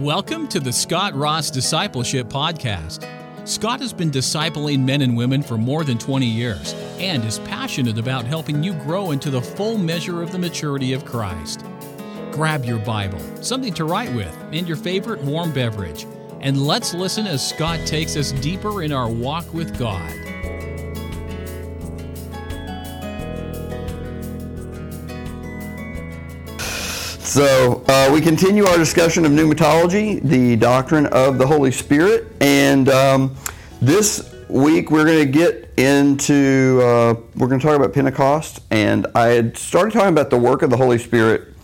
Welcome to the Scott Ross Discipleship Podcast. Scott has been discipling men and women for more than 20 years and is passionate about helping you grow into the full measure of the maturity of Christ. Grab your Bible, something to write with, and your favorite warm beverage, and let's listen as Scott takes us deeper in our walk with God. So, uh, we continue our discussion of pneumatology, the doctrine of the Holy Spirit. And um, this week we're going to get into, uh, we're going to talk about Pentecost. And I had started talking about the work of the Holy Spirit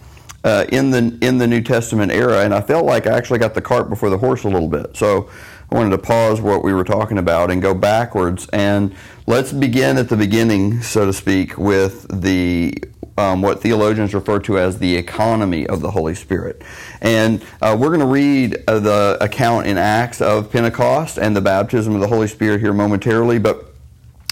uh, in, the, in the New Testament era. And I felt like I actually got the cart before the horse a little bit. So, I wanted to pause what we were talking about and go backwards. And let's begin at the beginning, so to speak, with the um, what theologians refer to as the economy of the Holy Spirit. And uh, we're going to read uh, the account in Acts of Pentecost and the baptism of the Holy Spirit here momentarily, but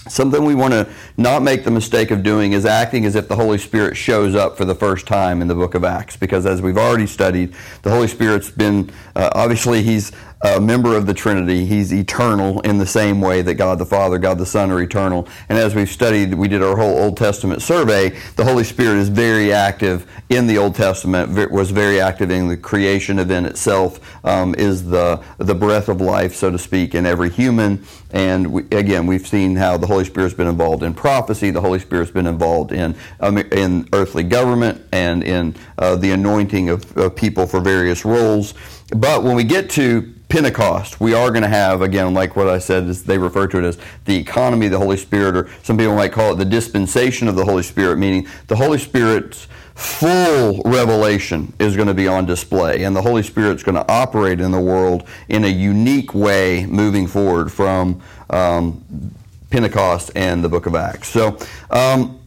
Something we want to not make the mistake of doing is acting as if the Holy Spirit shows up for the first time in the book of Acts. Because as we've already studied, the Holy Spirit's been, uh, obviously, He's a member of the Trinity. He's eternal in the same way that God the Father, God the Son are eternal. And as we've studied, we did our whole Old Testament survey, the Holy Spirit is very active in the Old Testament, was very active in the creation event itself, um, is the, the breath of life, so to speak, in every human. And we, again, we've seen how the Holy Spirit's been involved in prophecy, the Holy Spirit's been involved in, um, in earthly government, and in uh, the anointing of, of people for various roles. But when we get to Pentecost, we are going to have, again, like what I said, is they refer to it as the economy of the Holy Spirit, or some people might call it the dispensation of the Holy Spirit, meaning the Holy Spirit's full revelation is going to be on display, and the Holy Spirit's going to operate in the world in a unique way moving forward from um, Pentecost and the book of Acts. So, um,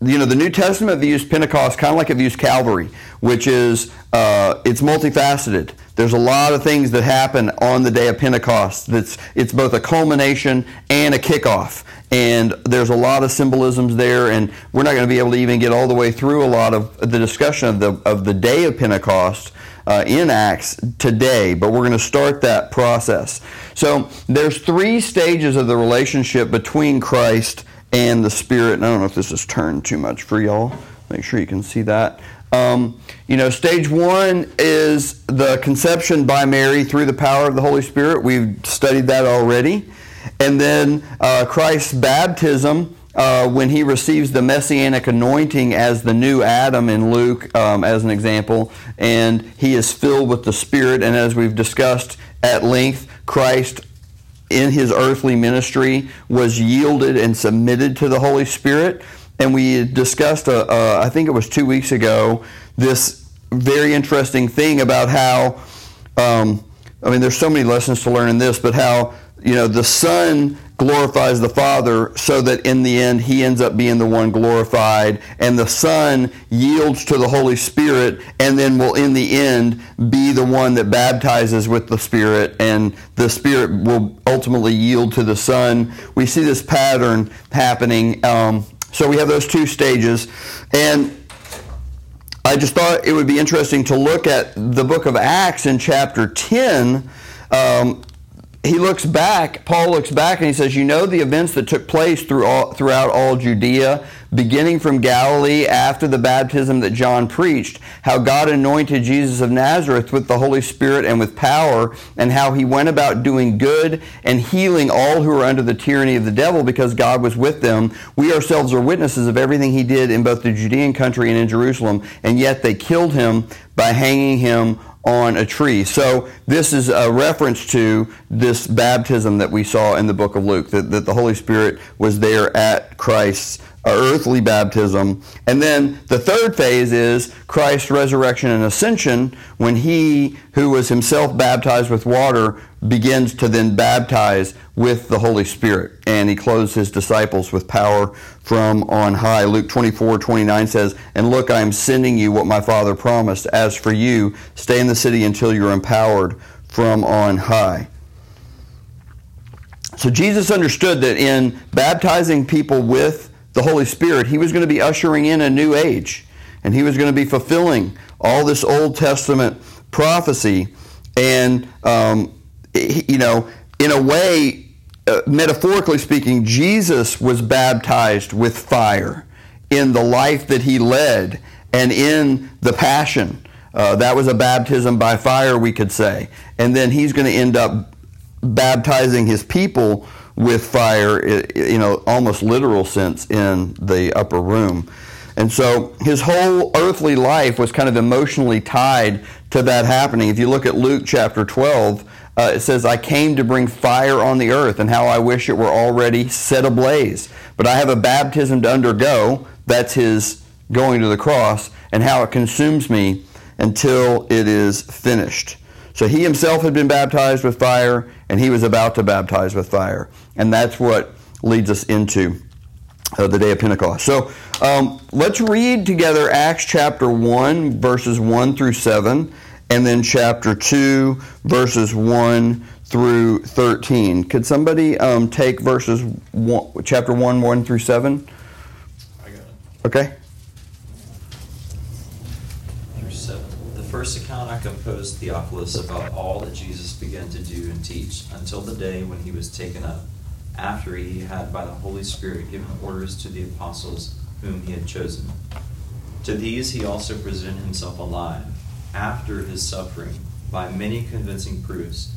you know, the New Testament views Pentecost kind of like it views Calvary, which is uh, it's multifaceted. There's a lot of things that happen on the day of Pentecost. That's it's both a culmination and a kickoff, and there's a lot of symbolisms there. And we're not going to be able to even get all the way through a lot of the discussion of the of the day of Pentecost. Uh, in Acts today, but we're going to start that process. So there's three stages of the relationship between Christ and the Spirit. And I don't know if this is turned too much for y'all. Make sure you can see that. Um, you know, stage one is the conception by Mary through the power of the Holy Spirit. We've studied that already. And then uh, Christ's baptism uh, when he receives the messianic anointing as the new Adam in Luke, um, as an example, and he is filled with the Spirit. And as we've discussed at length, Christ in his earthly ministry was yielded and submitted to the Holy Spirit. And we discussed, uh, uh, I think it was two weeks ago, this very interesting thing about how, um, I mean, there's so many lessons to learn in this, but how, you know, the Son glorifies the Father so that in the end he ends up being the one glorified, and the Son yields to the Holy Spirit and then will in the end be the one that baptizes with the Spirit, and the Spirit will ultimately yield to the Son. We see this pattern happening. Um, so we have those two stages. And I just thought it would be interesting to look at the book of Acts in chapter 10. Um, he looks back, Paul looks back and he says, You know the events that took place through all, throughout all Judea, beginning from Galilee after the baptism that John preached, how God anointed Jesus of Nazareth with the Holy Spirit and with power, and how he went about doing good and healing all who were under the tyranny of the devil because God was with them. We ourselves are witnesses of everything he did in both the Judean country and in Jerusalem, and yet they killed him by hanging him on a tree. So this is a reference to this baptism that we saw in the book of Luke, that, that the Holy Spirit was there at Christ's earthly baptism. And then the third phase is Christ's resurrection and ascension when he who was himself baptized with water begins to then baptize with the Holy Spirit. And he clothes his disciples with power from on high. Luke 24, 29 says, And look, I am sending you what my Father promised. As for you, stay in the city until you're empowered from on high. So Jesus understood that in baptizing people with the Holy Spirit, he was going to be ushering in a new age. And he was going to be fulfilling all this Old Testament prophecy. and um, you know, in a way, uh, metaphorically speaking, Jesus was baptized with fire in the life that he led and in the passion. Uh, that was a baptism by fire, we could say. And then he's going to end up baptizing his people with fire, you know, almost literal sense in the upper room. And so his whole earthly life was kind of emotionally tied to that happening. If you look at Luke chapter 12, uh, it says, I came to bring fire on the earth, and how I wish it were already set ablaze. But I have a baptism to undergo. That's his going to the cross, and how it consumes me until it is finished. So he himself had been baptized with fire, and he was about to baptize with fire. And that's what leads us into uh, the day of Pentecost. So um, let's read together Acts chapter 1, verses 1 through 7, and then chapter 2, verses 1 through 13. Could somebody um, take verses one, chapter 1, 1 through 7? I got it. Okay. Verse 7. The first account I composed Theophilus about all that Jesus began to do and teach until the day when he was taken up after he had by the Holy Spirit given orders to the apostles whom he had chosen. To these he also presented himself alive, after his suffering, by many convincing proofs,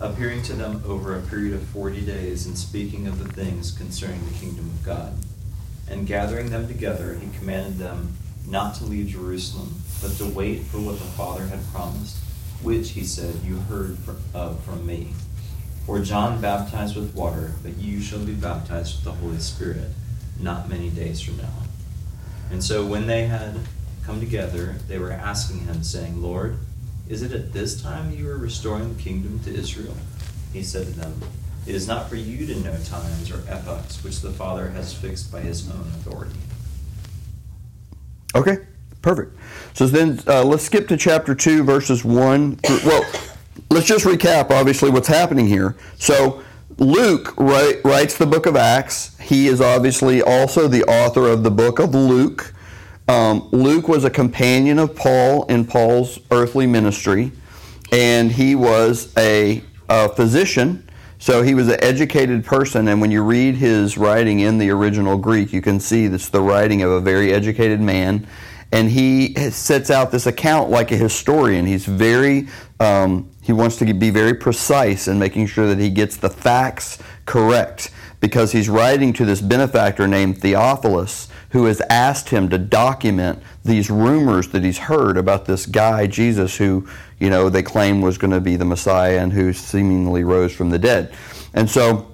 appearing to them over a period of forty days and speaking of the things concerning the kingdom of God. And gathering them together, he commanded them not to leave Jerusalem, but to wait for what the Father had promised, which, he said, you heard of uh, from me. For John baptized with water, but you shall be baptized with the Holy Spirit not many days from now. And so when they had come together, they were asking him, saying, Lord, is it at this time you are restoring the kingdom to Israel? He said to them, It is not for you to know times or epochs which the Father has fixed by his own authority. Okay, perfect. So then uh, let's skip to chapter 2, verses 1 through. Well, let's just recap, obviously, what's happening here. So, Luke write, writes the book of Acts. He is obviously also the author of the book of Luke. Um, Luke was a companion of Paul in Paul's earthly ministry, and he was a, a physician. So he was an educated person, and when you read his writing in the original Greek, you can see that's the writing of a very educated man. And he sets out this account like a historian. He's very um, he wants to be very precise in making sure that he gets the facts correct because he's writing to this benefactor named Theophilus who has asked him to document these rumors that he's heard about this guy, Jesus, who, you know, they claim was going to be the Messiah and who seemingly rose from the dead. And so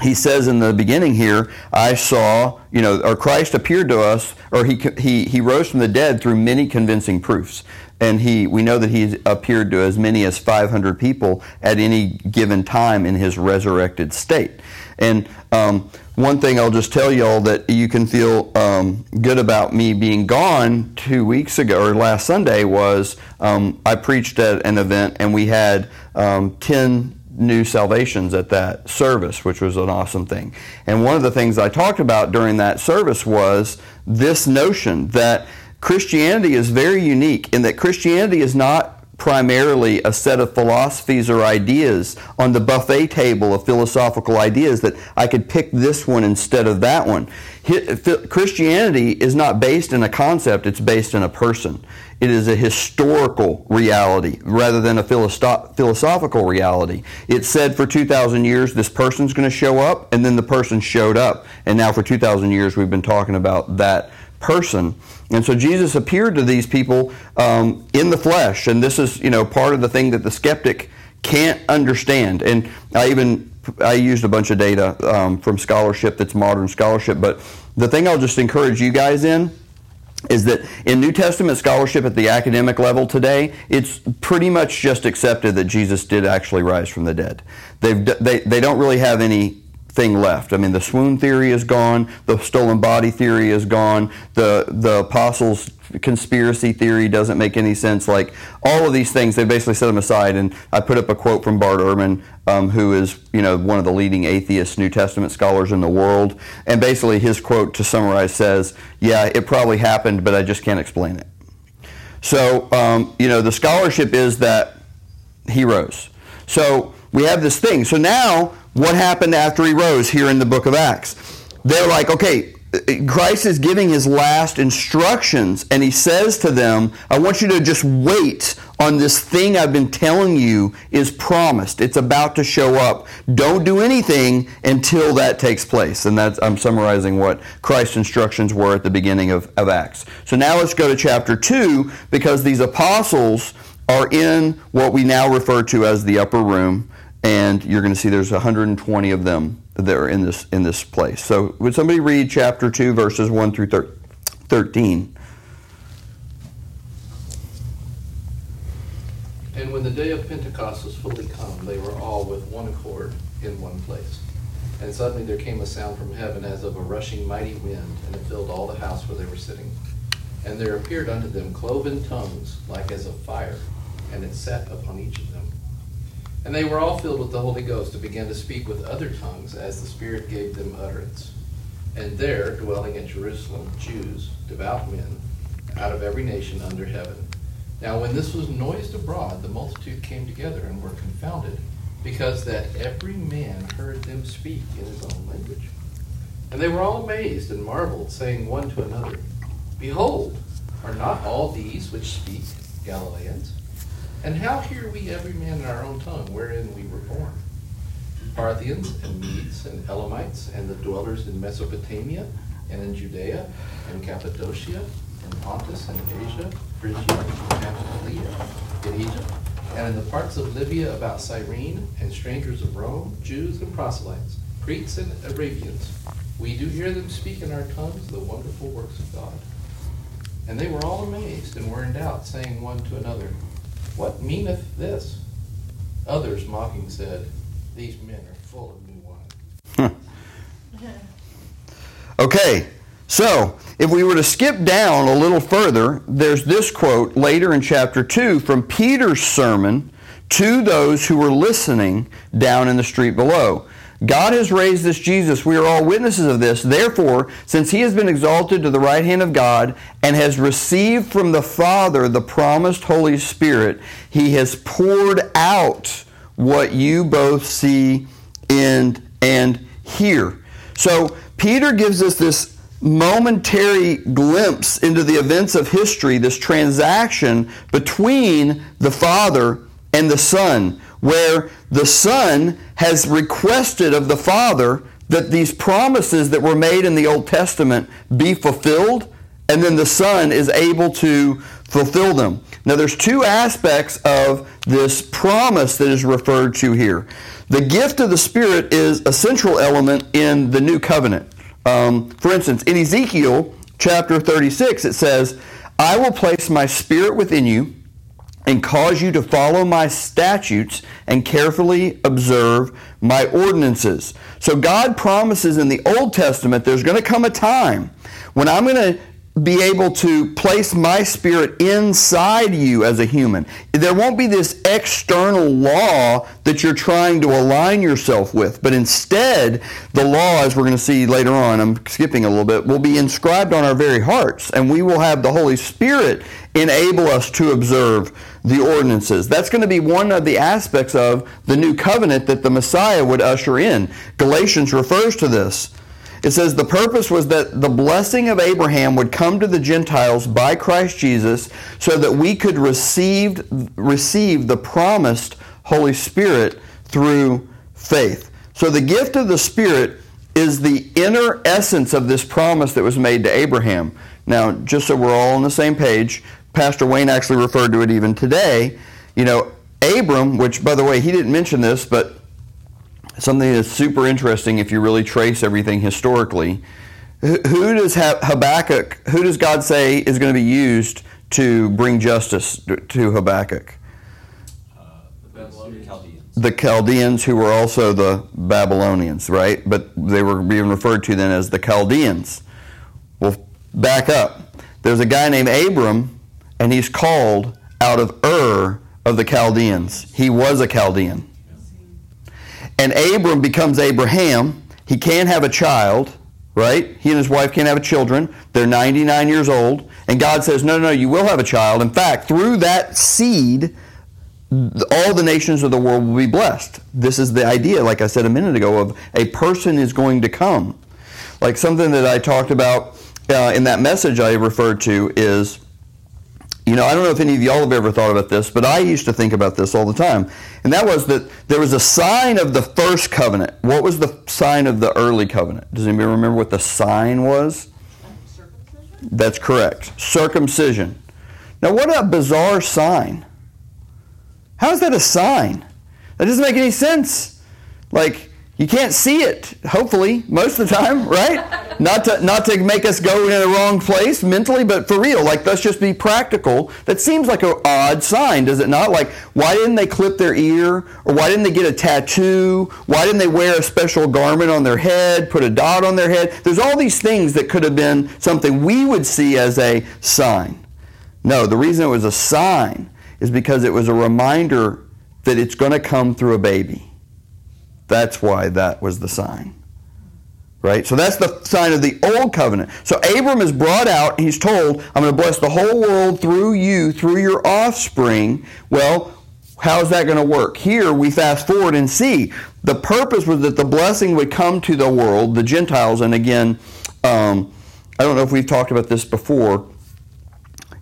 he says in the beginning here, I saw, you know, or Christ appeared to us, or he, he, he rose from the dead through many convincing proofs and he we know that he appeared to as many as 500 people at any given time in his resurrected state and um, one thing i'll just tell y'all that you can feel um, good about me being gone two weeks ago or last sunday was um, i preached at an event and we had um, 10 new salvations at that service, which was an awesome thing. And one of the things I talked about during that service was this notion that Christianity is very unique in that Christianity is not primarily a set of philosophies or ideas on the buffet table of philosophical ideas that I could pick this one instead of that one. Christianity is not based in a concept, it's based in a person. It is a historical reality rather than a philosophical reality. It said for 2,000 years this person's going to show up, and then the person showed up. And now for 2,000 years we've been talking about that person. And so Jesus appeared to these people um, in the flesh, and this is you know part of the thing that the skeptic can't understand. And I even I used a bunch of data um, from scholarship that's modern scholarship, but the thing I'll just encourage you guys in is that in New Testament scholarship at the academic level today, it's pretty much just accepted that Jesus did actually rise from the dead. They've, they, they don't really have any thing left. I mean, the swoon theory is gone, the stolen body theory is gone, the the apostles conspiracy theory doesn't make any sense. Like all of these things, they basically set them aside. And I put up a quote from Bart Ehrman, um, who is you know one of the leading atheist New Testament scholars in the world. And basically, his quote to summarize says, "Yeah, it probably happened, but I just can't explain it." So um, you know, the scholarship is that he rose. So we have this thing. So now, what happened after he rose here in the book of Acts? They're like, okay, Christ is giving his last instructions, and he says to them, I want you to just wait on this thing I've been telling you is promised. It's about to show up. Don't do anything until that takes place. And that's, I'm summarizing what Christ's instructions were at the beginning of, of Acts. So now let's go to chapter 2 because these apostles are in what we now refer to as the upper room, and you're going to see there's 120 of them that are in this in this place. So would somebody read chapter 2 verses 1 through 13? And when the day of Pentecost was fully come, they were all with one accord in one place. And suddenly there came a sound from heaven as of a rushing mighty wind, and it filled all the house where they were sitting. And there appeared unto them cloven tongues like as of fire, and it sat upon each of them. And they were all filled with the Holy Ghost and began to speak with other tongues as the Spirit gave them utterance. And there, dwelling at Jerusalem, Jews, devout men, out of every nation under heaven. Now when this was noised abroad, the multitude came together and were confounded, because that every man heard them speak in his own language. And they were all amazed and marveled, saying one to another, Behold, are not all these which speak Galileans? And how hear we every man in our own tongue wherein we were born? Parthians and Medes and Elamites and the dwellers in Mesopotamia and in Judea and Cappadocia and Pontus and Asia, Phrygia and Pamphylia, in Egypt, and in the parts of Libya about Cyrene, and strangers of Rome, Jews and proselytes, Greeks and Arabians. We do hear them speak in our tongues the wonderful works of God. And they were all amazed and were in doubt, saying one to another, What meaneth this? Others mocking said, These men are full of new wine. Okay, so if we were to skip down a little further, there's this quote later in chapter 2 from Peter's sermon to those who were listening down in the street below. God has raised this Jesus. We are all witnesses of this. Therefore, since he has been exalted to the right hand of God and has received from the Father the promised Holy Spirit, he has poured out what you both see and, and hear. So, Peter gives us this momentary glimpse into the events of history, this transaction between the Father and the Son, where the Son has requested of the Father that these promises that were made in the Old Testament be fulfilled, and then the Son is able to fulfill them. Now, there's two aspects of this promise that is referred to here. The gift of the Spirit is a central element in the new covenant. Um, for instance, in Ezekiel chapter 36, it says, I will place my spirit within you and cause you to follow my statutes and carefully observe my ordinances. So God promises in the Old Testament there's going to come a time when I'm going to be able to place my spirit inside you as a human. There won't be this external law that you're trying to align yourself with, but instead, the law, as we're going to see later on, I'm skipping a little bit, will be inscribed on our very hearts, and we will have the Holy Spirit enable us to observe the ordinances. That's going to be one of the aspects of the new covenant that the Messiah would usher in. Galatians refers to this. It says the purpose was that the blessing of Abraham would come to the Gentiles by Christ Jesus so that we could receive, receive the promised Holy Spirit through faith. So the gift of the Spirit is the inner essence of this promise that was made to Abraham. Now, just so we're all on the same page, Pastor Wayne actually referred to it even today. You know, Abram, which by the way, he didn't mention this, but something that's super interesting if you really trace everything historically. Who does Habakkuk, who does God say is going to be used to bring justice to Habakkuk? Uh, the Chaldeans. The Chaldeans, who were also the Babylonians, right? But they were being referred to then as the Chaldeans. Well, back up. There's a guy named Abram, and he's called out of Ur of the Chaldeans. He was a Chaldean and Abram becomes Abraham. He can't have a child, right? He and his wife can't have children. They're 99 years old. And God says, no, no, you will have a child. In fact, through that seed, all the nations of the world will be blessed. This is the idea, like I said a minute ago, of a person is going to come. Like something that I talked about uh, in that message I referred to is, you know, I don't know if any of y'all have ever thought about this, but I used to think about this all the time. And that was that there was a sign of the first covenant. What was the sign of the early covenant? Does anybody remember what the sign was? That's correct. Circumcision. Now, what a bizarre sign. How is that a sign? That doesn't make any sense. Like, you can't see it, hopefully, most of the time, right? not to not to make us go in the wrong place mentally, but for real, like let's just be practical. That seems like an odd sign, does it not? Like, why didn't they clip their ear? Or why didn't they get a tattoo? Why didn't they wear a special garment on their head, put a dot on their head? There's all these things that could have been something we would see as a sign. No, the reason it was a sign is because it was a reminder that it's going to come through a baby. That's why that was the sign. Right? So that's the sign of the old covenant. So Abram is brought out, he's told, I'm going to bless the whole world through you, through your offspring. Well, how's that going to work? Here we fast forward and see. The purpose was that the blessing would come to the world, the Gentiles, and again, um, I don't know if we've talked about this before.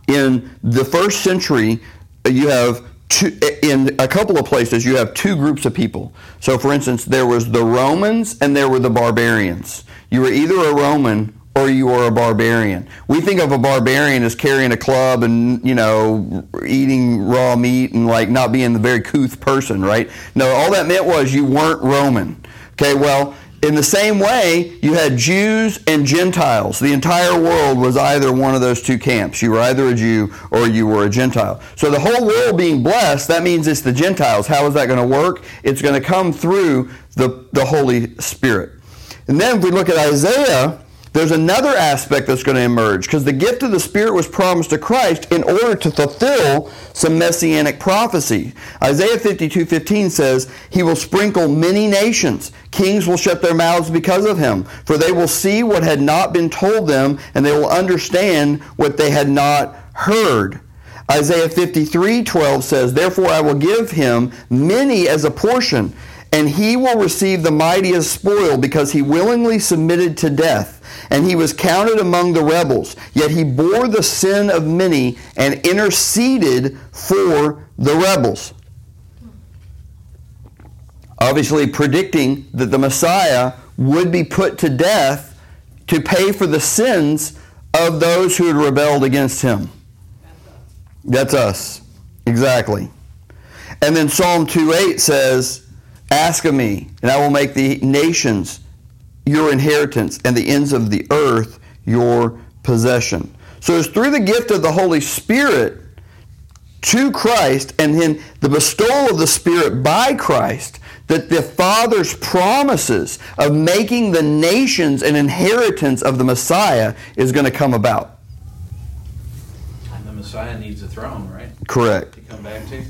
In the first century, you have two, in a couple of places you have two groups of people. So, for instance, there was the Romans and there were the barbarians. You were either a Roman or you were a barbarian. We think of a barbarian as carrying a club and you know eating raw meat and like not being the very couth person, right? No, all that meant was you weren't Roman. Okay, well, in the same way, you had Jews and Gentiles. The entire world was either one of those two camps. You were either a Jew or you were a Gentile. So the whole world being blessed, that means it's the Gentiles. How is that going to work? It's going to come through the, the Holy Spirit. And then if we look at Isaiah, there's another aspect that's going to emerge because the gift of the Spirit was promised to Christ in order to fulfill some messianic prophecy. Isaiah 52:15 says, "He will sprinkle many nations; kings will shut their mouths because of him, for they will see what had not been told them, and they will understand what they had not heard." Isaiah 53:12 says, "Therefore I will give him many as a portion." And he will receive the mightiest spoil because he willingly submitted to death and he was counted among the rebels. Yet he bore the sin of many and interceded for the rebels. Obviously, predicting that the Messiah would be put to death to pay for the sins of those who had rebelled against him. That's us. Exactly. And then Psalm 2:8 says, Ask of me, and I will make the nations your inheritance and the ends of the earth your possession. So it's through the gift of the Holy Spirit to Christ and then the bestowal of the Spirit by Christ that the Father's promises of making the nations an inheritance of the Messiah is going to come about. And the Messiah needs a throne, right? Correct. To come back to.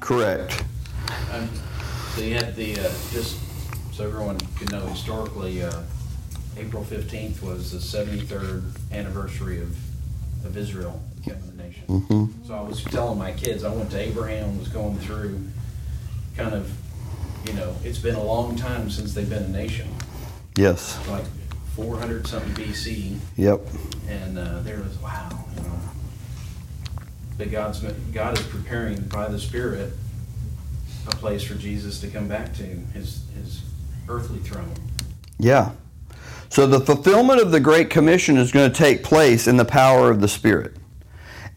Correct. Um, so you had the, uh, just so everyone can know historically, uh, April 15th was the 73rd anniversary of, of Israel becoming a nation. Mm-hmm. So I was telling my kids, I went to Abraham, was going through kind of, you know, it's been a long time since they've been a nation, Yes. like 400 something BC. Yep. And uh, there was, wow, you know. But God's, God is preparing by the Spirit a place for Jesus to come back to, his, his earthly throne. Yeah. So the fulfillment of the Great Commission is going to take place in the power of the Spirit.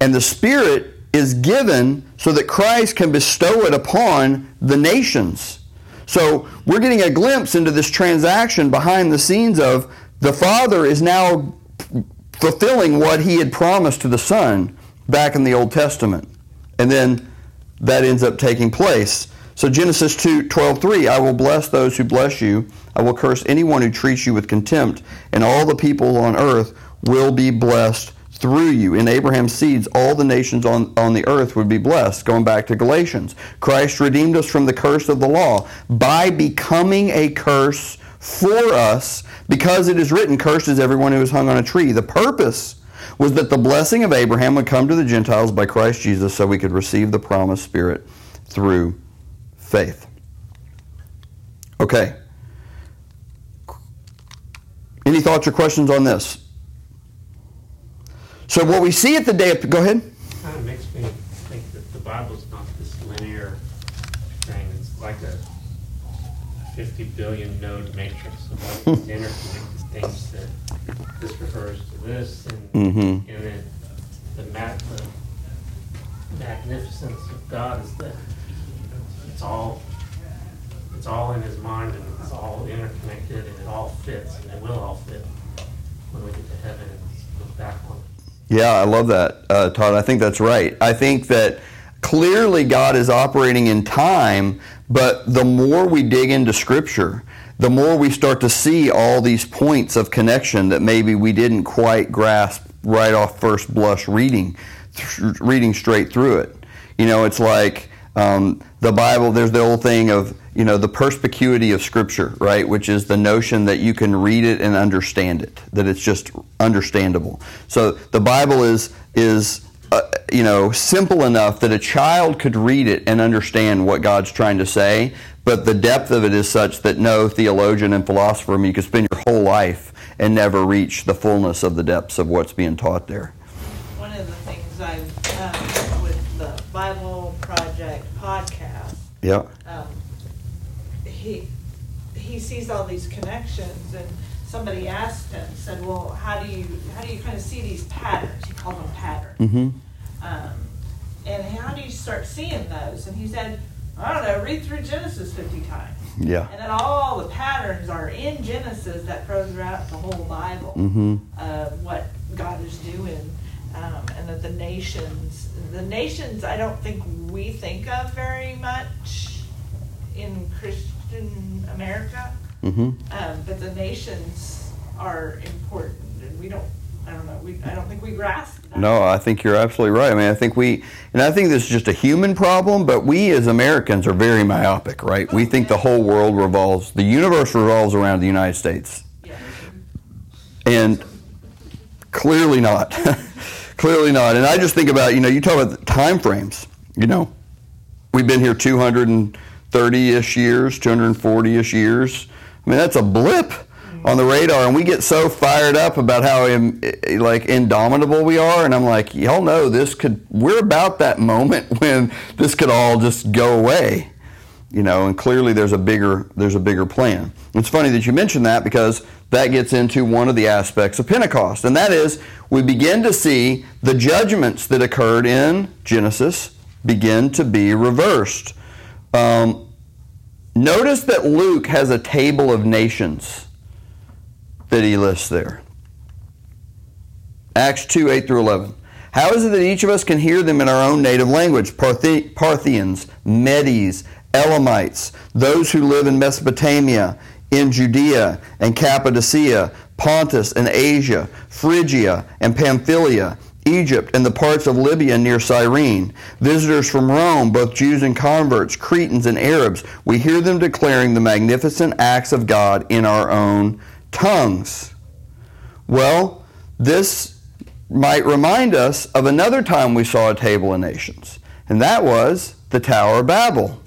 And the Spirit is given so that Christ can bestow it upon the nations. So we're getting a glimpse into this transaction behind the scenes of the Father is now fulfilling what he had promised to the Son back in the Old Testament. And then that ends up taking place. So Genesis 2, 12, 3, I will bless those who bless you. I will curse anyone who treats you with contempt, and all the people on earth will be blessed through you. In Abraham's seeds, all the nations on, on the earth would be blessed. Going back to Galatians, Christ redeemed us from the curse of the law by becoming a curse for us, because it is written, Cursed is everyone who is hung on a tree. The purpose was that the blessing of Abraham would come to the Gentiles by Christ Jesus so we could receive the promised Spirit through faith. Okay. Any thoughts or questions on this? So what we see at the day of go ahead. Kind of makes me think that the Bible's not this linear thing. It's like a 50 billion node matrix of all these interconnected things that this refers to this, and, Mhm. and then the, ma- the magnificence of God is that it's all it's all in His mind and it's all interconnected and it all fits and it will all fit when we get to heaven and look back on it. Yeah, I love that, uh, Todd. I think that's right. I think that clearly God is operating in time, but the more we dig into Scripture, the more we start to see all these points of connection that maybe we didn't quite grasp right off first blush reading, th- reading straight through it. You know, it's like um, the Bible. There's the old thing of you know the perspicuity of Scripture, right? Which is the notion that you can read it and understand it, that it's just understandable. So the Bible is is uh, you know simple enough that a child could read it and understand what God's trying to say, but the depth of it is such that no theologian and philosopher, I mean, you could spend your whole life and never reach the fullness of the depths of what's being taught there. One of the things I've, um, with the Bible Project podcast, Yeah. um, he, he sees all these connections and somebody asked him, said, well, how do you, how do you kind of see these patterns? He called them patterns. Mm-hmm. Um, and how do you start seeing those? And he said, I don't know, read through Genesis 50 times. Yeah. And then all the patterns are in Genesis that go throughout the whole Bible Mm-hmm. of what God is doing. Um, and that the nations, the nations, I don't think we think of very much in Christian America. Mm-hmm. Um, but the nations are important, and we don't. I don't know. We, I don't think we grasp that. No, I think you're absolutely right. I mean, I think we, and I think this is just a human problem, but we as Americans are very myopic, right? We think the whole world revolves, the universe revolves around the United States. Yeah. And clearly not. clearly not. And I just think about, you know, you talk about time frames, you know, we've been here 230-ish years, 240-ish years. I mean, that's a blip on the radar, and we get so fired up about how um, eh, eh, like indomitable we are, and I'm like, y'all know this could. We're about that moment when this could all just go away, you know. And clearly, there's a bigger there's a bigger plan. It's funny that you mentioned that because that gets into one of the aspects of Pentecost, and that is we begin to see the judgments that occurred in Genesis begin to be reversed. Um, notice that Luke has a table of nations that he lists there. Acts 2 8 through 11. How is it that each of us can hear them in our own native language? Parthians, Medes, Elamites, those who live in Mesopotamia, in Judea and Cappadocia, Pontus and Asia, Phrygia and Pamphylia, Egypt and the parts of Libya near Cyrene, visitors from Rome, both Jews and converts, Cretans and Arabs, we hear them declaring the magnificent acts of God in our own tongues. Well, this might remind us of another time we saw a table of nations, and that was the Tower of Babel.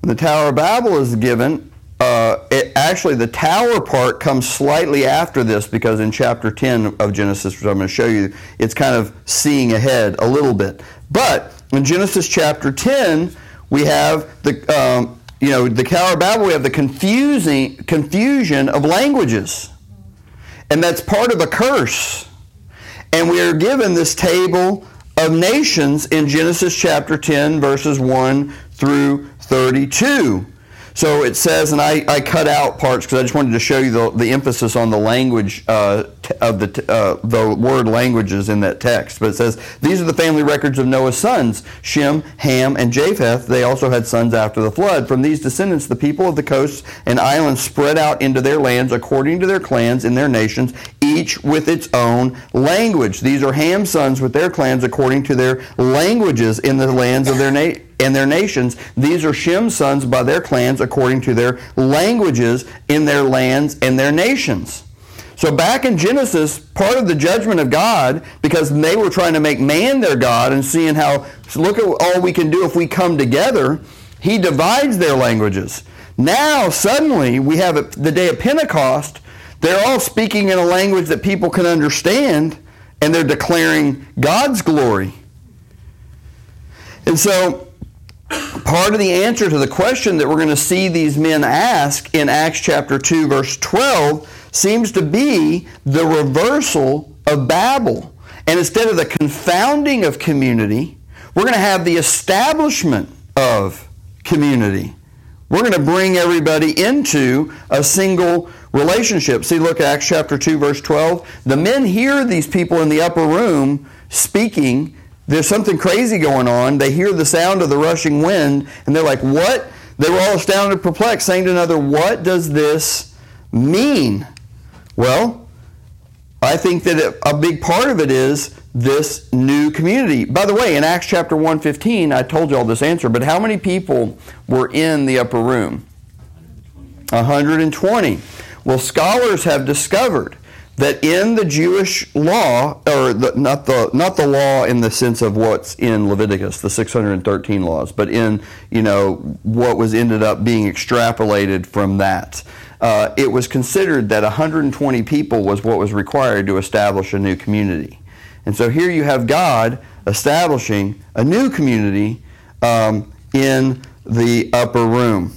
When the Tower of Babel is given, uh, it, actually the tower part comes slightly after this because in chapter 10 of Genesis, which I'm going to show you, it's kind of seeing ahead a little bit. But in Genesis chapter 10, we have the um, you know the Tower of Babel. We have the confusing confusion of languages, and that's part of a curse. And we are given this table of nations in Genesis chapter 10, verses 1 through 32. So it says, and I, I cut out parts because I just wanted to show you the, the emphasis on the language uh, of the, uh, the word languages in that text. But it says, These are the family records of Noah's sons Shem, Ham, and Japheth. They also had sons after the flood. From these descendants, the people of the coasts and islands spread out into their lands according to their clans and their nations, each with its own language. These are Ham's sons with their clans according to their languages in the lands of their na- and their nations. These are Shem's sons by their clans according to their languages in their lands and their nations. So back in Genesis, part of the judgment of God, because they were trying to make man their God and seeing how, look at all we can do if we come together, he divides their languages. Now, suddenly, we have the day of Pentecost. They're all speaking in a language that people can understand, and they're declaring God's glory. And so, part of the answer to the question that we're going to see these men ask in Acts chapter 2, verse 12, seems to be the reversal of Babel. And instead of the confounding of community, we're going to have the establishment of community. We're going to bring everybody into a single relationship. See, look at Acts chapter 2, verse 12. The men hear these people in the upper room speaking. There's something crazy going on. They hear the sound of the rushing wind, and they're like, What? They were all astounded, and perplexed, saying to another, What does this mean? Well, I think that a big part of it is this new community. By the way, in Acts chapter 115, I told you all this answer, but how many people were in the upper room? 120. Well, scholars have discovered that in the Jewish law, or the, not the not the law in the sense of what's in Leviticus, the 613 laws, but in you know what was ended up being extrapolated from that, uh, it was considered that 120 people was what was required to establish a new community. And so here you have God establishing a new community um, in the upper room.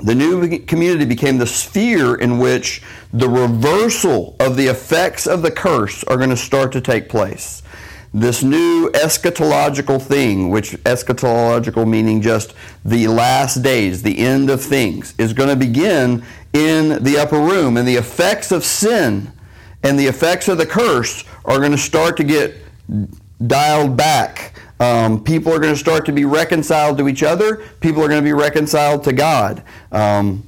The new community became the sphere in which the reversal of the effects of the curse are going to start to take place. This new eschatological thing, which eschatological meaning just the last days, the end of things, is going to begin in the upper room. And the effects of sin and the effects of the curse are going to start to get dialed back. Um, people are going to start to be reconciled to each other. People are going to be reconciled to God. Um,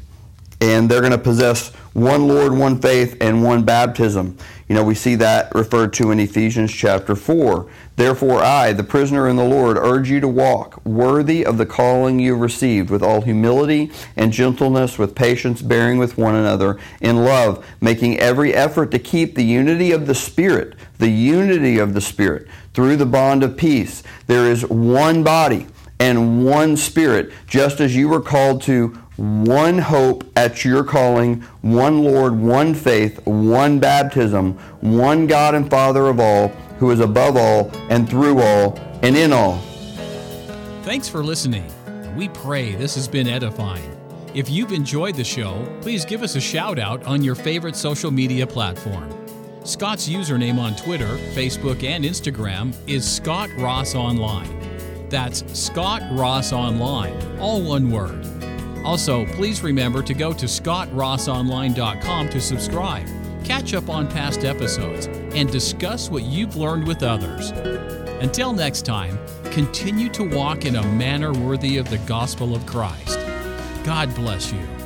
and they're going to possess one Lord, one faith, and one baptism. You know, we see that referred to in Ephesians chapter 4. Therefore, I, the prisoner in the Lord, urge you to walk worthy of the calling you received, with all humility and gentleness, with patience, bearing with one another in love, making every effort to keep the unity of the Spirit, the unity of the Spirit, through the bond of peace. There is one body and one Spirit, just as you were called to one hope at your calling, one Lord, one faith, one baptism, one God and Father of all, who is above all and through all and in all. Thanks for listening. We pray this has been edifying. If you've enjoyed the show, please give us a shout out on your favorite social media platform. Scott's username on Twitter, Facebook, and Instagram is Scott Ross Online. That's Scott Ross Online, all one word. Also, please remember to go to scottrossonline.com to subscribe, catch up on past episodes, and discuss what you've learned with others. Until next time, continue to walk in a manner worthy of the gospel of Christ. God bless you.